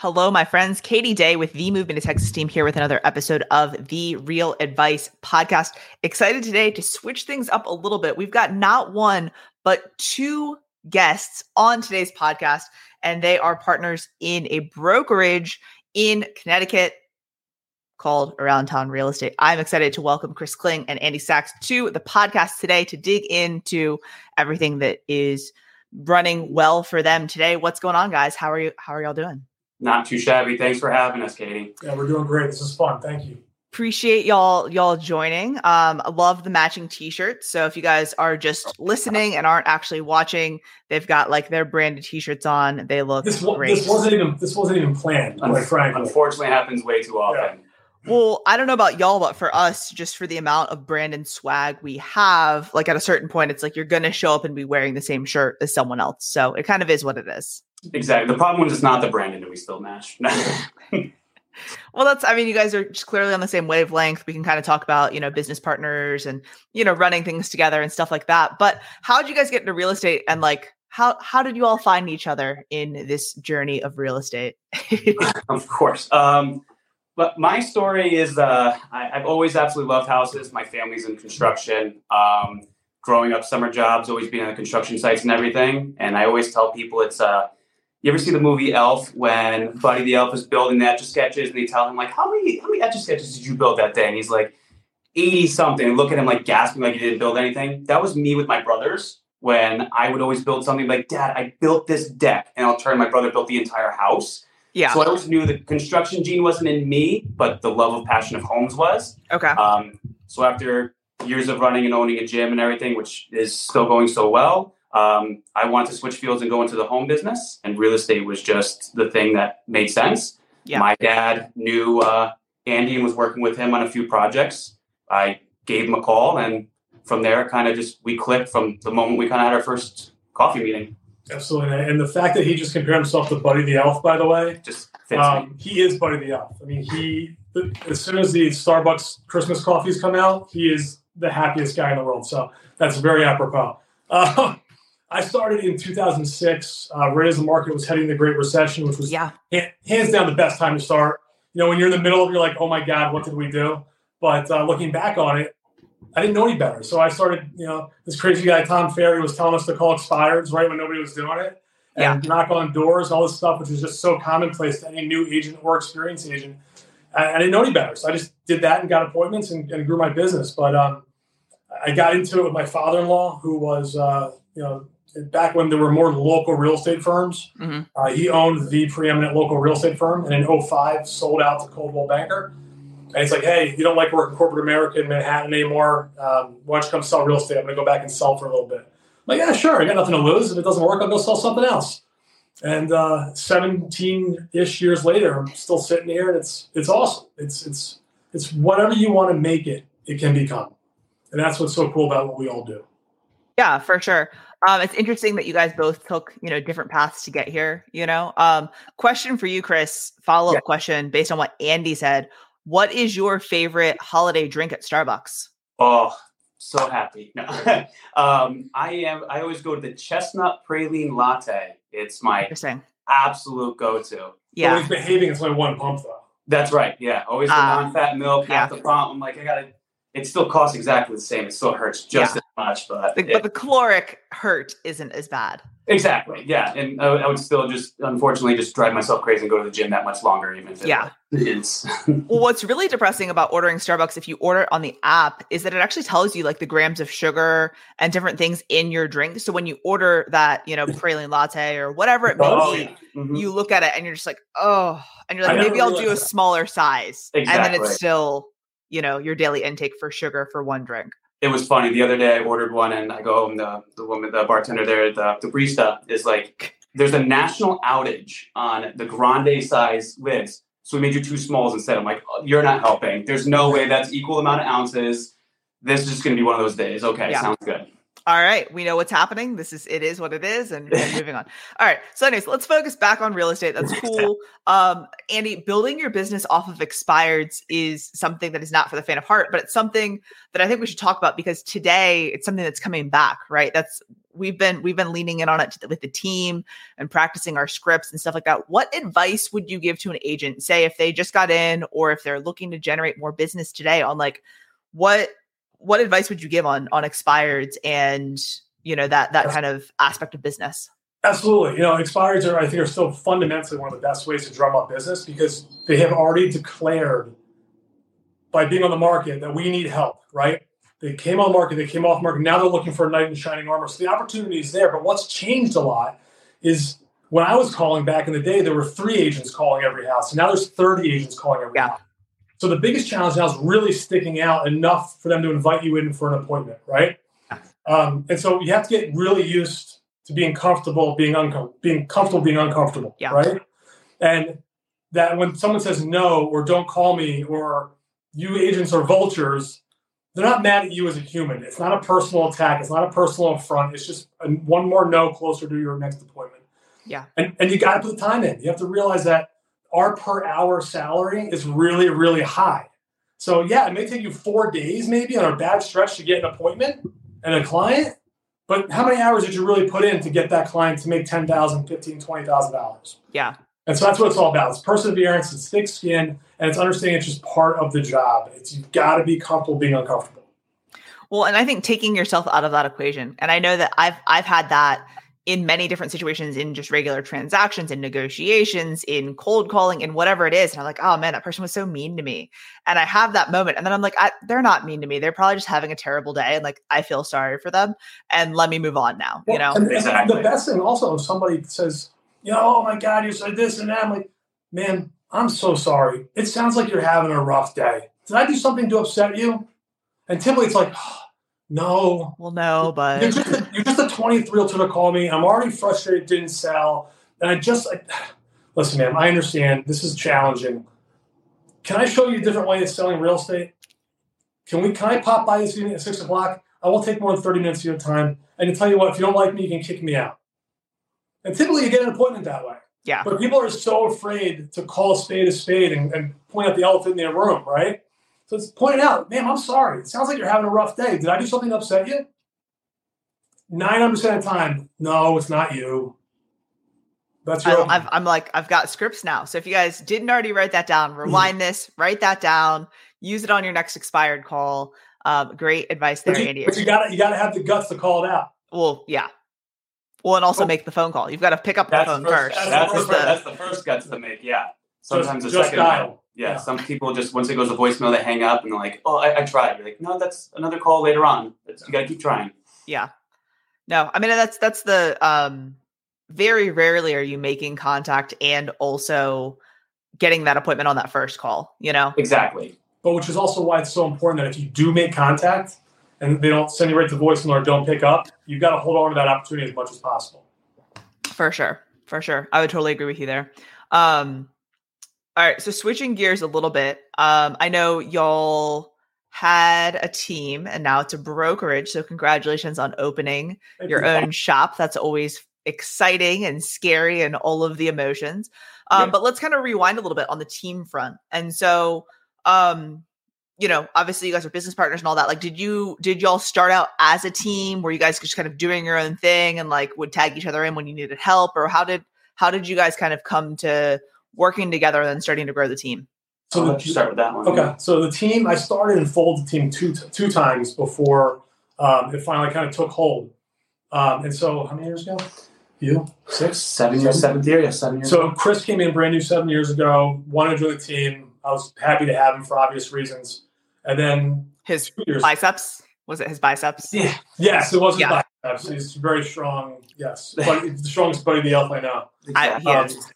Hello, my friends. Katie Day with the Movement to Texas team here with another episode of the Real Advice podcast. Excited today to switch things up a little bit. We've got not one, but two guests on today's podcast, and they are partners in a brokerage in Connecticut called Around Town Real Estate. I'm excited to welcome Chris Kling and Andy Sachs to the podcast today to dig into everything that is running well for them today. What's going on, guys? How are you? How are y'all doing? Not too shabby. Thanks for having us, Katie. Yeah, we're doing great. This is fun. Thank you. Appreciate y'all y'all joining. Um, I love the matching t-shirts. So if you guys are just listening and aren't actually watching, they've got like their branded t-shirts on. They look This, great. this wasn't even this wasn't even planned, quite frankly. Unfortunately, happens way too often. Well, I don't know about y'all, but for us, just for the amount of brand and swag we have, like at a certain point, it's like you're going to show up and be wearing the same shirt as someone else. So it kind of is what it is. Exactly. The problem is it's not the branding that we still match. Well, that's, I mean, you guys are just clearly on the same wavelength. We can kind of talk about, you know, business partners and, you know, running things together and stuff like that. But how did you guys get into real estate and like, how, how did you all find each other in this journey of real estate? of course. Um, but my story is uh, I, I've always absolutely loved houses. My family's in construction. Um, growing up, summer jobs, always being on the construction sites and everything. And I always tell people it's uh, you ever see the movie Elf when Buddy the Elf is building the etch a sketches and they tell him like how many how many etch a sketches did you build that day? And he's like 80 something. Look at him like gasping like he didn't build anything. That was me with my brothers when I would always build something like, Dad, I built this deck. And I'll turn my brother built the entire house. yeah. So I always knew the construction gene wasn't in me, but the love of passion of homes was. Okay. Um, so after years of running and owning a gym and everything, which is still going so well, um, I wanted to switch fields and go into the home business, and real estate was just the thing that made sense. Yeah. My dad knew uh, Andy and was working with him on a few projects. I gave him a call, and from there, kind of just we clicked from the moment we kind of had our first coffee meeting. Absolutely. And the fact that he just compared himself to Buddy the Elf, by the way, Just fits me. um, he is Buddy the Elf. I mean, he as soon as the Starbucks Christmas coffees come out, he is the happiest guy in the world. So that's very apropos. Uh, I started in 2006, uh, right as the market was heading the Great Recession, which was Yeah. ha- hands down the best time to start. You know, when you're in the middle of, it, you're like, oh my God, what did we do? But uh, looking back on it, I didn't know any better. So I started, you know, this crazy guy, Tom Ferry, was telling us to call expireds right when nobody was doing it and knock on doors, all this stuff, which is just so commonplace to any new agent or experienced agent. I, I didn't know any better. So I just did that and got appointments and, and grew my business. But um, I got into it with my father in law, who was, uh, you know, back when there were more local real estate firms. Mhm. Uh, he owned the preeminent local real estate firm and in 05 sold out to Coldwell Banker. And he's like, hey, you don't like working corporate America in Manhattan anymore. Um, why don't you come sell real estate? I'm going to go back and sell for a little bit. I'm like, yeah, sure. I got nothing to lose. If it doesn't work, I'll go sell something else. And uh, 17 ish years later, I'm still sitting here and it's, it's awesome. It's, it's, it's whatever you want to make it, it can become. And that's what's so cool about what we all do. Yeah, for sure. Um, it's interesting that you guys both took, you know, different paths to get here, you know. Um, question for you, Chris, follow-up Yeah. question based on what Andy said. What is your favorite holiday drink at Starbucks? Oh, so happy. No. um, I am. I always go to the chestnut praline latte. It's my absolute go-to. But when Yeah. he's behaving, it's only one pump though. That's right. Yeah, always the Ah. non-fat milk, half Yeah. the pump. I'm like, I gotta. It still costs exactly the same. It still hurts just as much, but, The, it- but the caloric hurt isn't as bad. exactly. Yeah, and I, would- I would still just, unfortunately, just drive myself crazy and go to the gym that much longer, even if it- Yeah. it's Well, what's really depressing about ordering Starbucks if you order it on the app is that it actually tells you like the grams of sugar and different things in your drink. So when you order that, you know, praline latte or whatever it may oh, be, yeah. Mhm. you look at it and you're just like, oh, and you're like, maybe I'll do a smaller size. And then it's still, you know, your daily intake for sugar for one drink. it was funny. The other day, I ordered one, and I go home. The the woman, the bartender there, the, the barista is like, "There's a national outage on the grande size lids, so we made you two smalls instead." I'm like, oh, "You're not helping. There's no way that's equal amount of ounces. This is just going to be one of those days." Okay, Yeah. sounds good. All right, we know what's happening. This is it is what it is, and, and moving on. All right, so anyways, let's focus back on real estate. That's cool. Um, Andy, building your business off of expireds is something that is not for the faint of heart, but it's something that I think we should talk about because today it's something that's coming back. Right, that's we've been we've been leaning in on it with the team and practicing our scripts and stuff like that. What advice would you give to an agent, say if they just got in or if they're looking to generate more business today on like what what advice would you give on on expireds and you know that that kind of aspect of business? Absolutely. You know, expireds are, I think, are still fundamentally one of the best ways to drum up business because they have already declared by being on the market that we need help, right? They came on the market, they came off market. Now they're looking for a knight in shining armor. So the opportunity is there. But what's changed a lot is when I was calling back in the day, there were three agents calling every house. And now there's 30 agents calling every yeah. house. So the biggest challenge now is really sticking out enough for them to invite you in for an appointment, right? Um, and so you have to get really used to being comfortable, being uncomfortable, being comfortable, being uncomfortable, yeah. right? And that when someone says no or don't call me or you agents are vultures, they're not mad at you as a human. It's not a personal attack. It's not a personal affront. It's just a, one more no closer to your next appointment. Yeah. And, and you got to put the time in. You have to realize that our per hour salary is really, really high. So, yeah, it may take you four days maybe on a bad stretch to get an appointment and a client. But how many hours did you really put in to get that client to make $10,000, $15,000, $20,000? Yeah. And so that's what it's all about. It's perseverance, it's thick skin, and it's understanding it's just part of the job. It's you've got to be comfortable being uncomfortable. Well, and I think taking yourself out of that equation, and I know that I've I've had that in many different situations in just regular transactions in negotiations in cold calling in whatever it is and i'm like oh man that person was so mean to me and i have that moment and then i'm like they're not mean to me they're probably just having a terrible day and like i feel sorry for them and let me move on now well, you know and, and the best thing also if somebody says you know, oh my God, you said this and that. I'm like, man, I'm so sorry. It sounds like you're having a rough day. Did I do something to upset you? And typically it's like, oh, no. Well, no, but you're just, a, you're just a 20th realtor to call me. I'm already frustrated, didn't sell. And I just, like, listen, man, I understand this is challenging. Can I show you a different way of selling real estate? Can we, can I pop by this evening at six o'clock? I won't take more than 30 minutes of your time. And to tell you what, if you don't like me, you can kick me out. And typically you get an appointment that way. Yeah. But people are so afraid to call a spade a spade and, and point out the elephant in their room, right? So it's pointing out, man, I'm sorry. It sounds like you're having a rough day. Did I do something to upset you? 900% of the time, no, it's not you. That's right. i am like, I've got scripts now. So if you guys didn't already write that down, rewind this, write that down, use it on your next expired call. Um, great advice there, but you, Andy. But you got you got to have the guts to call it out. Well, yeah, well, and also oh. make the phone call. You've got to pick up the phone first. first. That's, the, that's the first guts to make. Yeah. Sometimes just, the second dial. Yeah, yeah, Some people just once it goes to voicemail, they hang up and they're like, "Oh, I, I tried." You're like, "No, that's another call later on. It's, you got to keep trying." Yeah. No, I mean that's that's the um. Very rarely are you making contact and also getting that appointment on that first call. You know. Exactly. But which is also why it's so important that if you do make contact, and they don't send you right to voicemail or don't pick up, you've got to hold on to that opportunity as much as possible. For sure. For sure. I would totally agree with you there. Um, all right. So switching gears a little bit. Um, I know y'all had a team and now it's a brokerage. So congratulations on opening Thank your you. own shop. That's always exciting and scary and all of the emotions. Um, yeah. But let's kind of rewind a little bit on the team front. And so, um, you know, obviously you guys are business partners and all that. Like, did you did y'all start out as a team? Were you guys just kind of doing your own thing and like would tag each other in when you needed help, or how did how did you guys kind of come to working together and then starting to grow the team? So let you start with that one. Okay, so the team I started and folded the team two two times before um, it finally kind of took hold. Um, and so, how many years ago? You six, seven years, seventh year, yeah, seven years. So Chris came in brand new seven years ago. Wanted to join the team. I was happy to have him for obvious reasons. And then his biceps was it his biceps? Yeah. Yes, it was his yeah. biceps. He's very strong. Yes, but the strongest buddy the elf I know. I, he, um, is.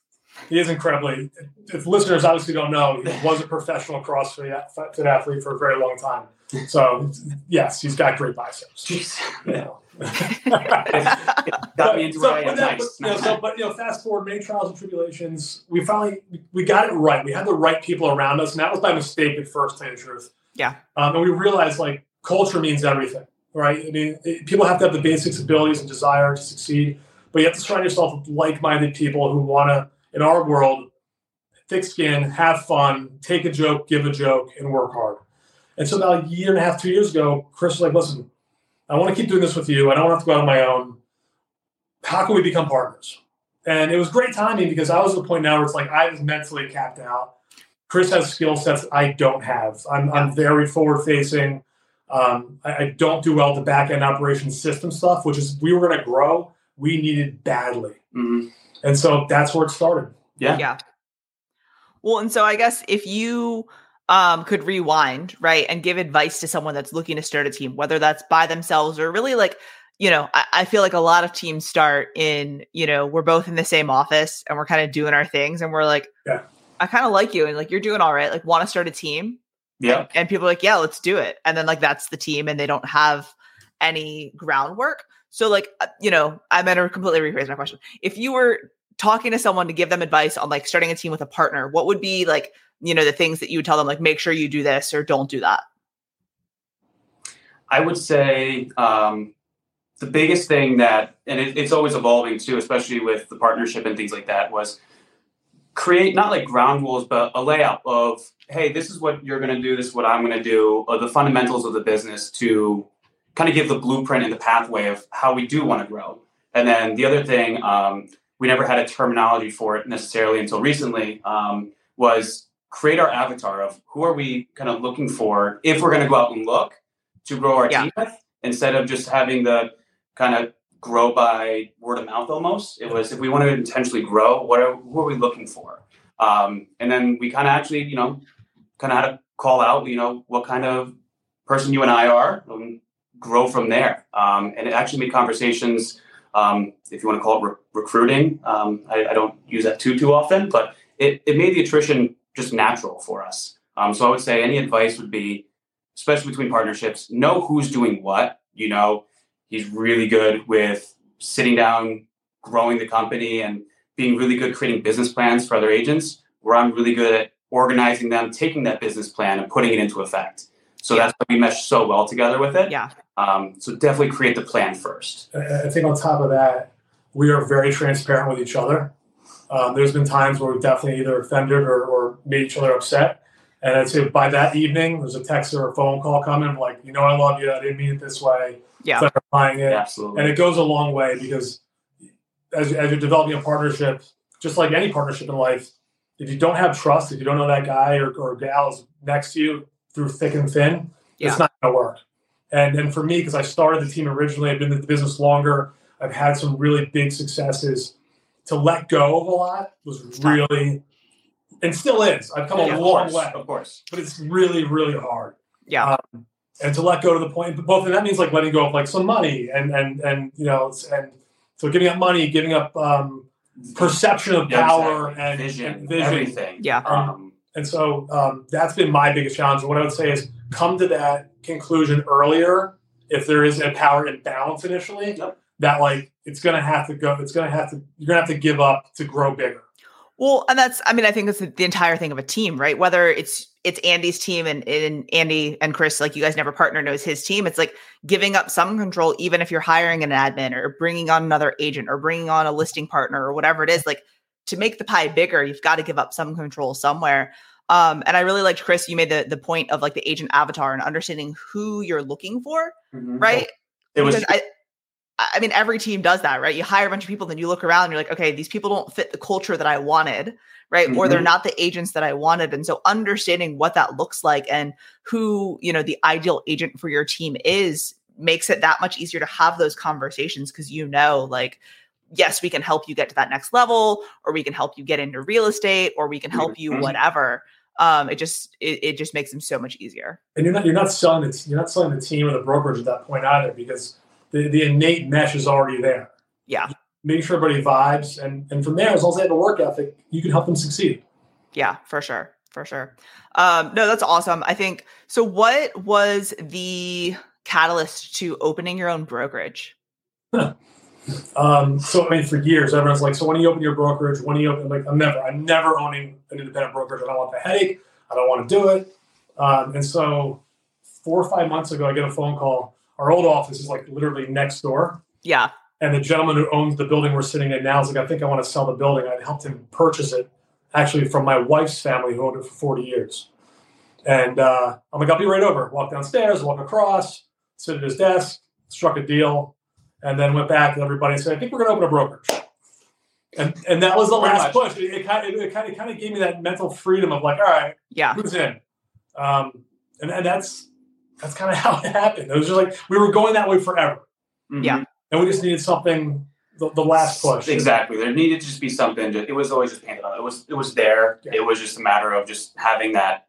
He is incredibly. If listeners obviously don't know, he was a professional CrossFit athlete for a very long time. So yes, he's got great biceps. Jeez. Yeah. got me into so, but, nice. but, you know, so, but you know, fast forward, many trials and tribulations. We finally we got it right. We had the right people around us, and that was by mistake at first. To tell the truth, yeah. Um, and we realized like culture means everything, right? I mean, it, people have to have the basics abilities and desire to succeed, but you have to surround yourself with like-minded people who want to, in our world, thick skin, have fun, take a joke, give a joke, and work hard. And so about a year and a half, two years ago, Chris was like, listen, I want to keep doing this with you. I don't have to go out on my own. how can we become partners? And it was great timing because I was at the point now where it's like I was mentally capped out. Chris has skill sets I don't have. I'm, I'm very forward facing. Um, I, I, don't do well the back end operations system stuff, which is we were going to grow. We needed badly. Mm-hmm. And so that's where it started. Yeah. Yeah. Well, and so I guess if you um, could rewind, right, and give advice to someone that's looking to start a team, whether that's by themselves or really like, you know, I, I feel like a lot of teams start in, you know, we're both in the same office and we're kind of doing our things and we're like, yeah. I kind of like you and like you're doing all right. Like, want to start a team? Yeah. And, and people are like, yeah, let's do it. And then like that's the team and they don't have any groundwork. So like, uh, you know, I'm going to completely rephrase my question. If you were talking to someone to give them advice on like starting a team with a partner, what would be like, you know, the things that you would tell them, like, make sure you do this or don't do that? I would say um, the biggest thing that, and it, it's always evolving too, especially with the partnership and things like that, was create not like ground rules, but a layout of, hey, this is what you're going to do, this is what I'm going to do, or the fundamentals of the business to kind of give the blueprint and the pathway of how we do want to grow. And then the other thing, um, we never had a terminology for it necessarily until recently, um, was create our avatar of who are we kind of looking for if we're going to go out and look to grow our yeah. team with, instead of just having the kind of grow by word of mouth almost. It was if we want to intentionally grow, what are who are we looking for? Um, and then we kind of actually, you know, kind of had to call out, you know, what kind of person you and I are, and grow from there. Um, and it actually made conversations, um, if you want to call it re- recruiting. Um, I, I, don't use that too too often, but it, it made the attrition just natural for us. Um, so I would say any advice would be, especially between partnerships, know who's doing what. You know, he's really good with sitting down, growing the company, and being really good creating business plans for other agents. Where I'm really good at organizing them, taking that business plan and putting it into effect. So yeah. that's why we mesh so well together with it. Yeah. Um, so definitely create the plan first. I think on top of that, we are very transparent with each other. Um, there's been times where we've definitely either offended or, or, made each other upset. And I'd say by that evening, there's a text or a phone call coming, like, you know, I love you. I didn't mean it this way. Yeah. Clarifying it. Absolutely. And it goes a long way because as, as you're developing a partnership, just like any partnership in life, if you don't have trust, if you don't know that guy or, or gal is next to you through thick and thin, yeah. it's not going to work. And, and for me, because I started the team originally, I've been in the business longer, I've had some really big successes to let go of a lot was really and still is. I've come yeah, a long course, way, of course, but it's really, really hard. Yeah. Um, and to let go to the point, but both, and that means like letting go of like some money and and and you know, and so giving up money, giving up um, perception of yeah, power exactly. and vision, and vision, everything. Yeah. Um, and so um, that's been my biggest challenge. And what I would say is come to that conclusion earlier if there is a power imbalance initially. Yep. That like it's going to have to go. It's going to have to. You're going to have to give up to grow bigger. Well, and that's. I mean, I think that's the, the entire thing of a team, right? Whether it's it's Andy's team and, and Andy and Chris, like you guys never partner knows his team. It's like giving up some control, even if you're hiring an admin or bringing on another agent or bringing on a listing partner or whatever it is. Like to make the pie bigger, you've got to give up some control somewhere. Um, and I really liked Chris. You made the the point of like the agent avatar and understanding who you're looking for, mm-hmm. right? It was. I, I mean, every team does that, right? You hire a bunch of people, then you look around and you're like, okay, these people don't fit the culture that I wanted, right? Mm-hmm. Or they're mm-hmm. not the agents that I wanted. And so understanding what that looks like and who, you know, the ideal agent for your team is makes it that much easier to have those conversations because you know, like, yes, we can help you get to that next level, or we can help you get into real estate, or we can help you mm-hmm. whatever. Um, it just it, it just makes them so much easier. And you're not you're not selling it, you're not selling the team or the brokerage at that point either because the, the innate mesh is already there. Yeah. Make sure everybody vibes. And, and from there, as long as they have a work ethic, you can help them succeed. Yeah, for sure. For sure. Um, no, that's awesome. I think so. What was the catalyst to opening your own brokerage? Um, so I mean, for years, everyone's like, "So when do you open your brokerage? When do you open?" Like, I'm never, I'm never owning an independent brokerage. I don't want the headache. I don't want to do it. Um, and so, four or five months ago, I get a phone call our old office is like literally next door. Yeah. And the gentleman who owns the building we're sitting in now is like, I think I want to sell the building. I helped him purchase it actually from my wife's family who owned it for 40 years. And uh, I'm like, I'll be right over. Walk downstairs, walk across, sit at his desk, struck a deal. And then went back to everybody and said, I think we're going to open a brokerage. And, and that was the Pretty last much. push. It, it, kind of, it, kind of, kind of gave me that mental freedom of like, all right, Yeah. who's in? Um, and, and that's that's kind of how it happened. It was just like we were going that way forever, Mhm. Yeah. and we just needed something. The, the last push, Exactly. There needed to just be something. Just, it was always just painted on. It was it was there. Yeah. It was just a matter of just having that.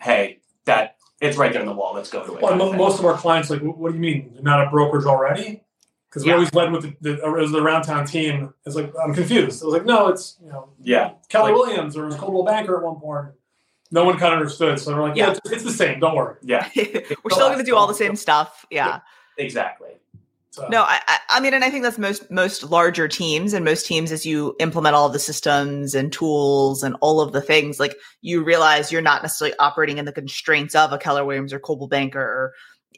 Hey, that it's right there on the wall. Let's go to it. Well, kind of mo- thing. most of our clients like, what do you mean? You're not a brokerage already? Because we always led with the, the, it was the around town team. It's like I'm confused. I was like, no, it's you know yeah. Keller Like- Williams or it was Coldwell Banker at one point. No one kind of understood, so they're like, yeah, Yeah. it's, it's the same. Don't worry. Yeah. We're still going to do all the same stuff. Yeah. Exactly. So, No, I, I- I mean, and I think that's most most larger teams and most teams as you implement all the systems and tools and all of the things, like you realize you're not necessarily operating in the constraints of a Keller Williams or Coldwell Banker or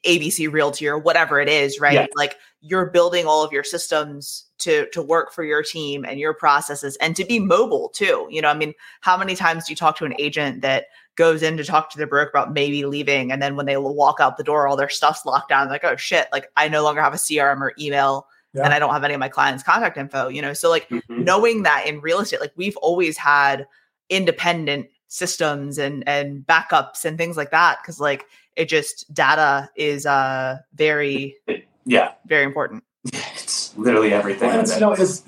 ABC Realty or whatever it is, right? Yeah. Like you're building all of your systems to to work for your team and your processes and to be mobile too. You know, I mean, how many times do you talk to an agent that goes in to talk to their broker about maybe leaving and then when they walk out the door all their stuff's locked down like oh shit like i no longer have a crm or email Yeah. and i don't have any of my clients contact info you know so like Mhm. knowing that in real estate like we've always had independent systems and and backups and things like that because like it just data is uh very Yeah. very important It's literally everything. Well, it's, you know, it's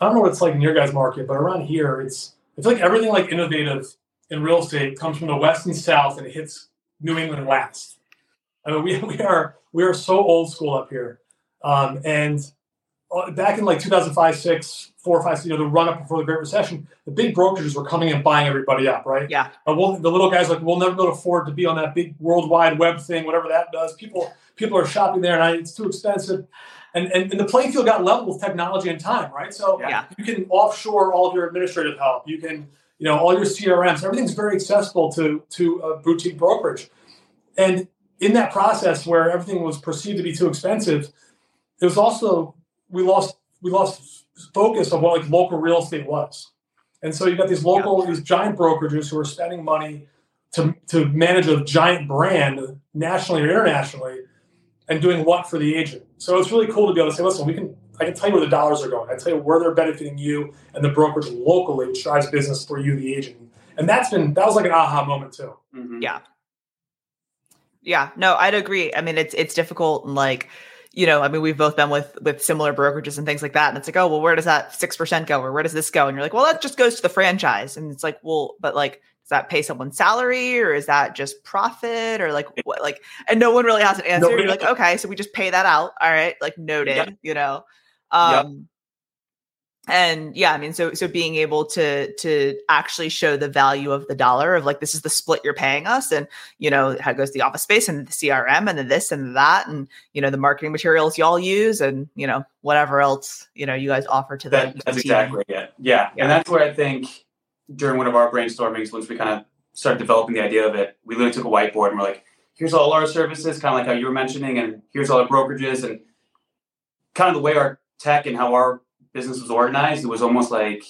I don't know what it's like in your guys' market, but around here, it's I feel like everything like innovative in real estate comes from the west and south, and it hits New England last. I mean, we we are we are so old school up here, um, and back in like 2005, six, four, five, you know, the run up before the Great Recession, the big brokerages were coming and buying everybody up, right? Yeah. Uh, well, the little guys like we'll never be able to afford to be on that big World Wide Web thing, whatever that does. People people are shopping there, and I, it's too expensive. And, and, and the playing field got leveled with technology and time, right? So Yeah. you can offshore all of your administrative help. You can, you know, all your CRMs. Everything's very accessible to to a boutique brokerage. And in that process, where everything was perceived to be too expensive, it was also we lost we lost focus of what like local real estate was. And so you got these local these giant brokerages who are spending money to to manage a giant brand nationally or internationally, and doing what for the agent. So it's really cool to be able to say, listen, we can I can tell you where the dollars are going. I can tell you where they're benefiting you and the brokerage locally, which drives business for you, the agent. And that's been that was like an aha moment too. Mhm. Yeah. Yeah, no, I'd agree. I mean, it's it's difficult and like, you know, I mean, we've both been with with similar brokerages and things like that, and it's like, oh, well, where does that six percent go, or where does this go? And you're like, well, that just goes to the franchise, and it's like, well, but like, does that pay someone's salary, or is that just profit, or like what, like, and no one really has an answer. You're like, okay, so we just pay that out, all right, like noted, Yeah. you know, um, and yeah i mean so so being able to to actually show the value of the dollar of like this is the split you're paying us and you know how goes the office space and the crm and the this and that and you know the marketing materials y'all use and you know whatever else you know you guys offer to the, That, the that's team. exactly it. Yeah. Yeah. And that's where I think during one of our brainstormings, once we kind of started developing the idea of it, we literally took a whiteboard and we're like, here's all our services, kind of like how you were mentioning, and here's all our brokerages and kind of the way our tech and how our business was organized, it was almost like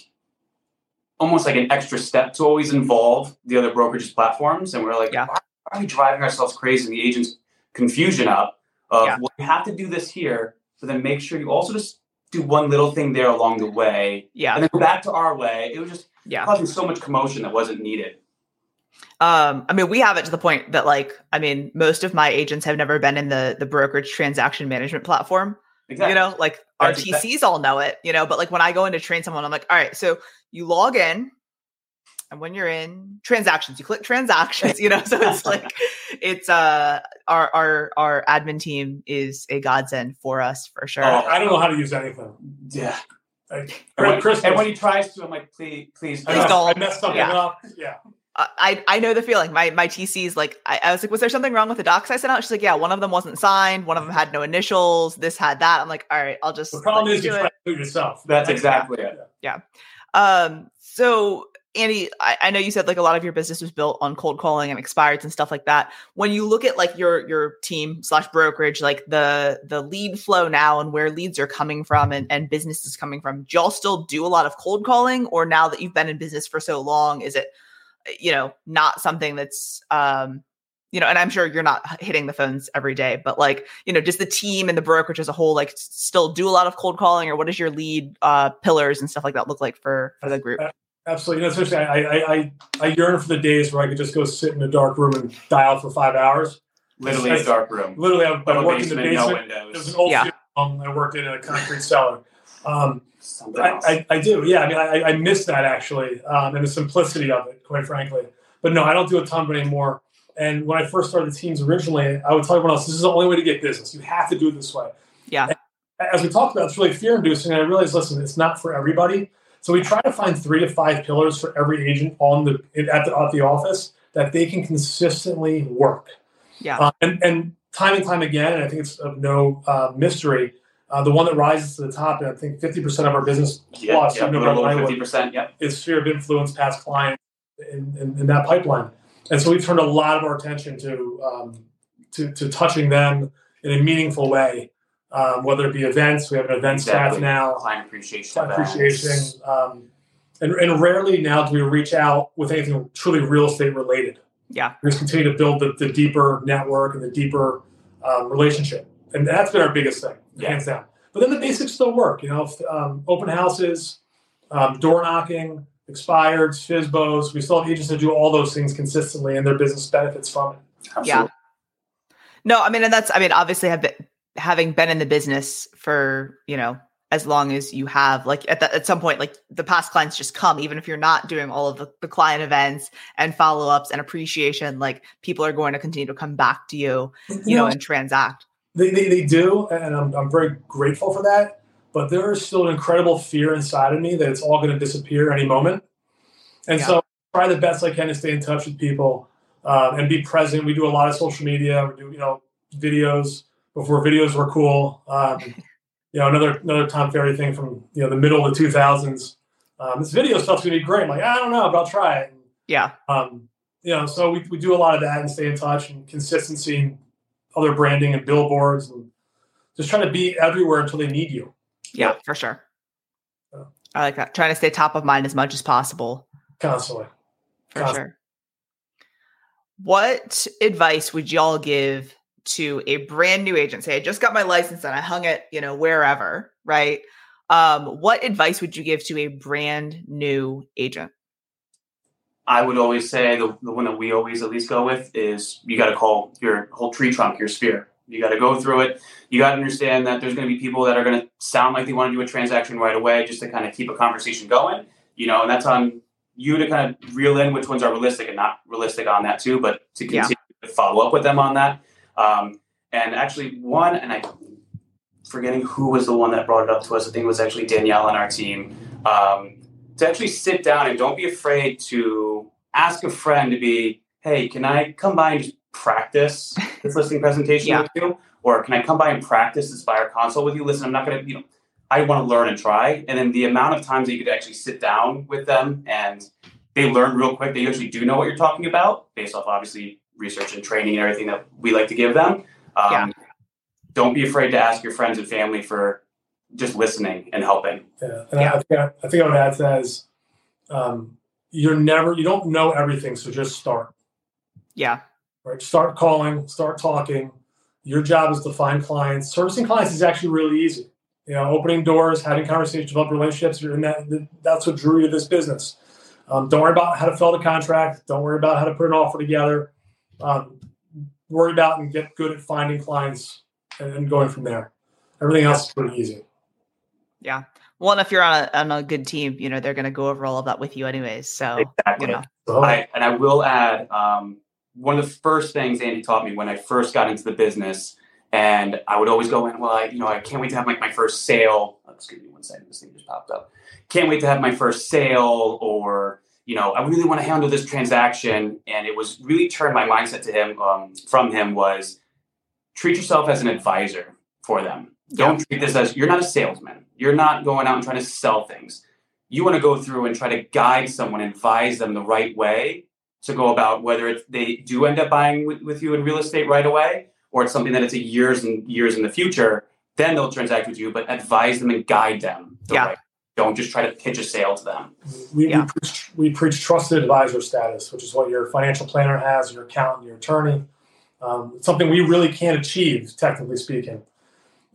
almost like an extra step to always involve the other brokerages platforms. And we're like, Yeah. why are we driving ourselves crazy and the agents confusion up of Yeah. well, you have to do this here, but then make sure you also just do one little thing there along the way yeah and then go back to our way. It was just yeah causing so much commotion that wasn't needed. Um, I mean, we have it to the point that like, I mean, most of my agents have never been in the the brokerage transaction management platform. Exactly. You know, like our That's exact- TCs all know it, you know, but like when I go in to train someone, I'm like, all right, so you log in and when you're in transactions, you click transactions, you know, so it's like it's uh our our our admin team is a godsend for us for sure. Oh, I don't know how to use anything. yeah. Like, And when, Chris, and when he tries to, I'm like, please, please, I Please messed- don't. I messed something Yeah. up. Yeah. I I know the feeling. My my TC's like I, I was like, was there something wrong with the docs I sent out? She's like, yeah, one of them wasn't signed, one of them had no initials, this had that. I'm like, all right, I'll just The problem is you you try to do yourself. That's Like, exactly it. Um, so Andy, I, I know you said like a lot of your business was built on cold calling and expireds and stuff like that. When you look at like your your team slash brokerage, like the the lead flow now and where leads are coming from and, and business is coming from, do y'all still do a lot of cold calling? Or now that you've been in business for so long, is it you know not something that's um you know, and I'm sure you're not hitting the phones every day, but like, you know, does the team and the brokerage as a whole like still do a lot of cold calling, or what does your lead uh, pillars and stuff like that look like for for the group? Absolutely. You know, especially I, I, I, I yearn for the days where I could just go sit in a dark room and dial for five hours. Literally a dark room. Literally, I, I No worked in the basement, no basement. It was windows. an old Yeah. Funeral home. I worked in a concrete cellar. Um, I. I, I do. Yeah. I mean, I, I miss that actually, um, and the simplicity of it, quite frankly. But no, I don't do a ton of it anymore. And when I first started the teams originally, I would tell everyone else, this is the only way to get business. You have to do it this way. Yeah. As we talked about, it's really fear inducing. I realized, listen, it's not for everybody. So we try to find three to five pillars for every agent on the at the, at the office that they can consistently work. Yeah. Uh, and, and time and time again, and I think it's of no uh, mystery, uh, the one that rises to the top, and I think 50% of our business yeah, plus, yeah, you know, a over fifty percent. Yep. is sphere of influence past clients in, in, in that pipeline. And so we've turned a lot of our attention to, um, to, to touching them in a meaningful way, um, whether it be events, we have an event staff now, Client appreciation. client appreciation. Um, and, and rarely now do we reach out with anything truly real estate related. Yeah. We just continue to build the, the deeper network and the deeper um, relationship. And that's been our biggest thing, Yeah. hands down. But then the basics still work, you know, um, open houses, um, door knocking, expireds, FSBOs. We still have agents that do all those things consistently and their business benefits from it. Absolutely. No, I mean, and that's, I mean, obviously, have been, having been in the business for, you know, as long as you have, like at, the, at some point, like the past clients just come, even if you're not doing all of the, the client events and follow ups and appreciation, like people are going to continue to come back to you, you know, and transact. They, they, they do, and I'm, I'm very grateful for that. But there is still an incredible fear inside of me that it's all going to disappear any moment. And Yeah. so I try the best I can to stay in touch with people um, and be present. We do a lot of social media. We do, you know, videos before videos were cool. Um, you know, another another Tom Ferry thing from you know the middle of the 2000s. Um, this video stuff's gonna be great. I'm like, I don't know, but I'll try it. Yeah. Um, you know, so we, we do a lot of that and stay in touch and consistency and other branding and billboards and just trying to be everywhere until they need you. Yeah, for sure. Yeah. I like that. Trying to stay top of mind as much as possible. Constantly. For Constant. sure. What advice would y'all give to a brand new agent? Say, I just got my license and I hung it, you know, wherever, right? Um, what advice would you give to a brand new agent? I would always say the, the one that we always at least go with is you got to call your whole tree trunk, your sphere. You got to go through it. You got to understand that there's going to be people that are going to sound like they want to do a transaction right away just to kind of keep a conversation going, you know, and that's on you to kind of reel in which ones are realistic and not realistic on that too, but to Yeah. continue to follow up with them on that. Um, and actually, one, and I forgetting who was the one that brought it up to us. I think it was actually Danielle on our team. Um, to actually sit down and don't be afraid to ask a friend to be, hey, can I come by and just practice this listing presentation Yeah. with you? Or can I come by and practice this buyer consult with you? Listen, I'm not going to, you know, I want to learn and try. And then the amount of times that you could actually sit down with them and they learn real quick, they usually do know what you're talking about based off obviously research and training and everything that we like to give them. Um, Yeah. Don't be afraid to ask your friends and family for just listening and helping. Yeah. And Yeah. I, I, think I, I think I would add to that is um, you're never, you don't know everything. So just start, Yeah. right? Start calling, start talking. Your job is to find clients. Servicing clients is actually really easy. You know, opening doors, having conversations, develop relationships. You're that, that's what drew you to this business. Um, don't worry about how to fill the contract. Don't worry about how to put an offer together. Um, worry about and get good at finding clients and, and going from there. Everything else is pretty easy. Yeah. Well, and if you're on a, on a good team, you know, they're going to go over all of that with you anyways. So, Exactly. you know, So, I, and I will add um, one of the first things Andy taught me when I first got into the business, and I would always go in, well, I, you know, I can't wait to have like my first sale. Excuse me one second, this thing just popped up. Can't wait to have my first sale, or you know, I really want to handle this transaction. And it was really turned my mindset to him um, from him was treat yourself as an advisor for them. Don't treat this as you're not a salesman. You're not going out and trying to sell things. You want to go through and try to guide someone, advise them the right way to go about whether it's they do end up buying with, with you in real estate right away or it's something that it's a years and years in the future then they'll transact with you but advise them and guide them the Yeah. right don't just try to pitch a sale to them We, Yeah. we, preach, we preach trusted advisor status, which is what your financial planner has, your accountant, your attorney. Um, it's something we really can't achieve, technically speaking,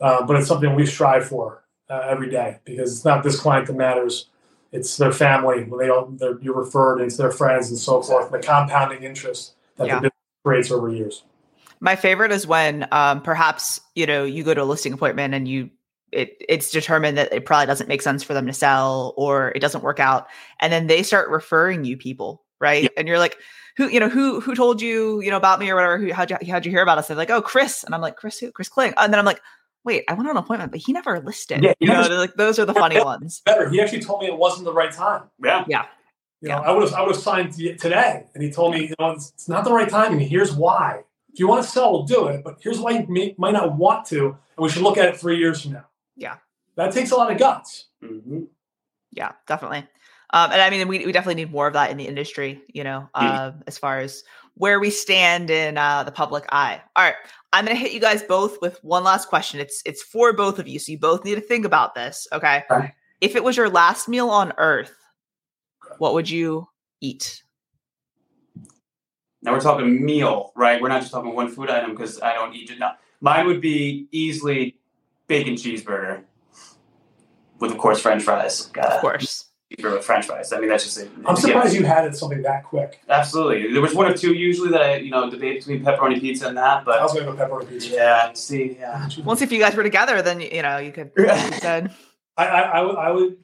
uh, but it's something we strive for uh, every day because it's not this client that matters. It's their family when they all they're, you're referred, and it's their friends and so forth. The compounding interest that Yeah. the business creates over years. My favorite is when um, perhaps you know you go to a listing appointment and you it it's determined that it probably doesn't make sense for them to sell or it doesn't work out, and then they start referring you people, right? Yeah. And you're like, who you know who who told you you know about me or whatever? Who how'd you how'd you hear about us? They're like, oh, Chris, and I'm like, Chris who? Chris Kling, and then I'm like. Wait, I went on an appointment, but he never listed. Yeah, you know, never- they're like those are the funny ones. Better, he actually told me it wasn't the right time. Yeah. You know, Yeah. I would have I would have signed today, and he told me, you know, it's, it's not the right time, and here's why. If you want to sell, we'll do it, but here's why you may, might not want to, and we should look at it three years from now. Yeah. that takes a lot of guts. hmm Yeah, definitely. Um, and I mean, we, we definitely need more of that in the industry, you know, Mhm. uh, as far as where we stand in uh, the public eye. All right. I'm going to hit you guys both with one last question. It's it's for both of you. So you both need to think about this. Okay. Okay. If it was your last meal on earth, what would you eat? Now we're talking meal, right? We're not just talking one food item because I don't eat it now. Mine would be easily bacon cheeseburger with, of course, French fries. Got Of course. cheeseburger with French fries. I mean, that's just it. I'm surprised you had it something that quick. Absolutely. There was one or two usually that I, you know, debate between pepperoni pizza and that, But I was going to go pepperoni pizza. yeah, see, yeah. Once if you guys were together, then you know you could. You said I, I, I, would, I would.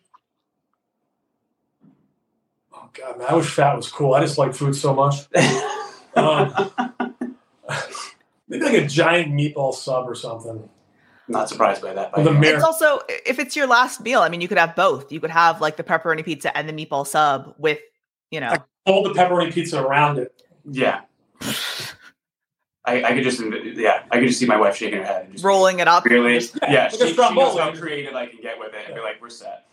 Oh God, man! I wish fat was cool. I just like food so much. Um, maybe like a giant meatball sub or something. Not surprised by that. By With the way. mar- it's also if it's your last meal. I mean, you could have both. You could have like the pepperoni pizza and the meatball sub with, you know, Fold the pepperoni pizza around it. yeah. I, I could just, yeah, I could just see my wife shaking her head. And just rolling it up. Really? Just- Yeah, Yeah, like a she, she knows stromboli. how creative I can get with it. And be like, we're set.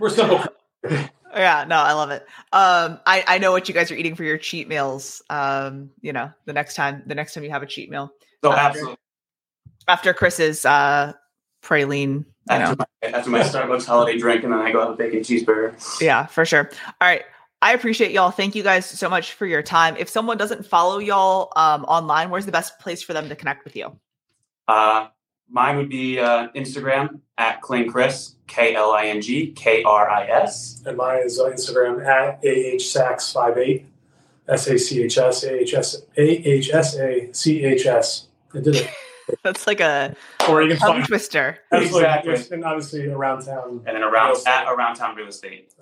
We're simple. Yeah, no, I love it. Um, I I know what you guys are eating for your cheat meals. Um, you know, the next time the next time you have a cheat meal So After- absolutely. After Chris's uh praline. You know, After my, after my Starbucks holiday drink, and then I go have a bacon cheeseburger. yeah, for sure. All right. I appreciate y'all. Thank you guys so much for your time. If someone doesn't follow y'all um, online, where's the best place for them to connect with you? Uh, mine would be uh, Instagram at Kling Chris, K L I N G K R I S. And mine is uh, Instagram at ahsax58. S A C H S A H S A H S A C H S. I did it. That's like a Or you can tongue find twister. absolutely, Exactly. yes, and obviously around town. And then around at Around Town Real Estate.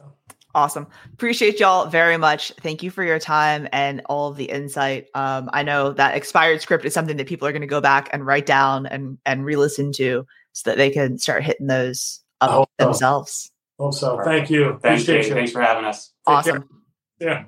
Awesome. Appreciate y'all very much. Thank you for your time and all of the insight. Um, I know that expired script is something that people are going to go back and write down and and re-listen to so that they can start hitting those up hope so. themselves. Hope so. Thank you. Thanks, Appreciate Jay. you. Thanks for having us. Take care. Awesome. Yeah.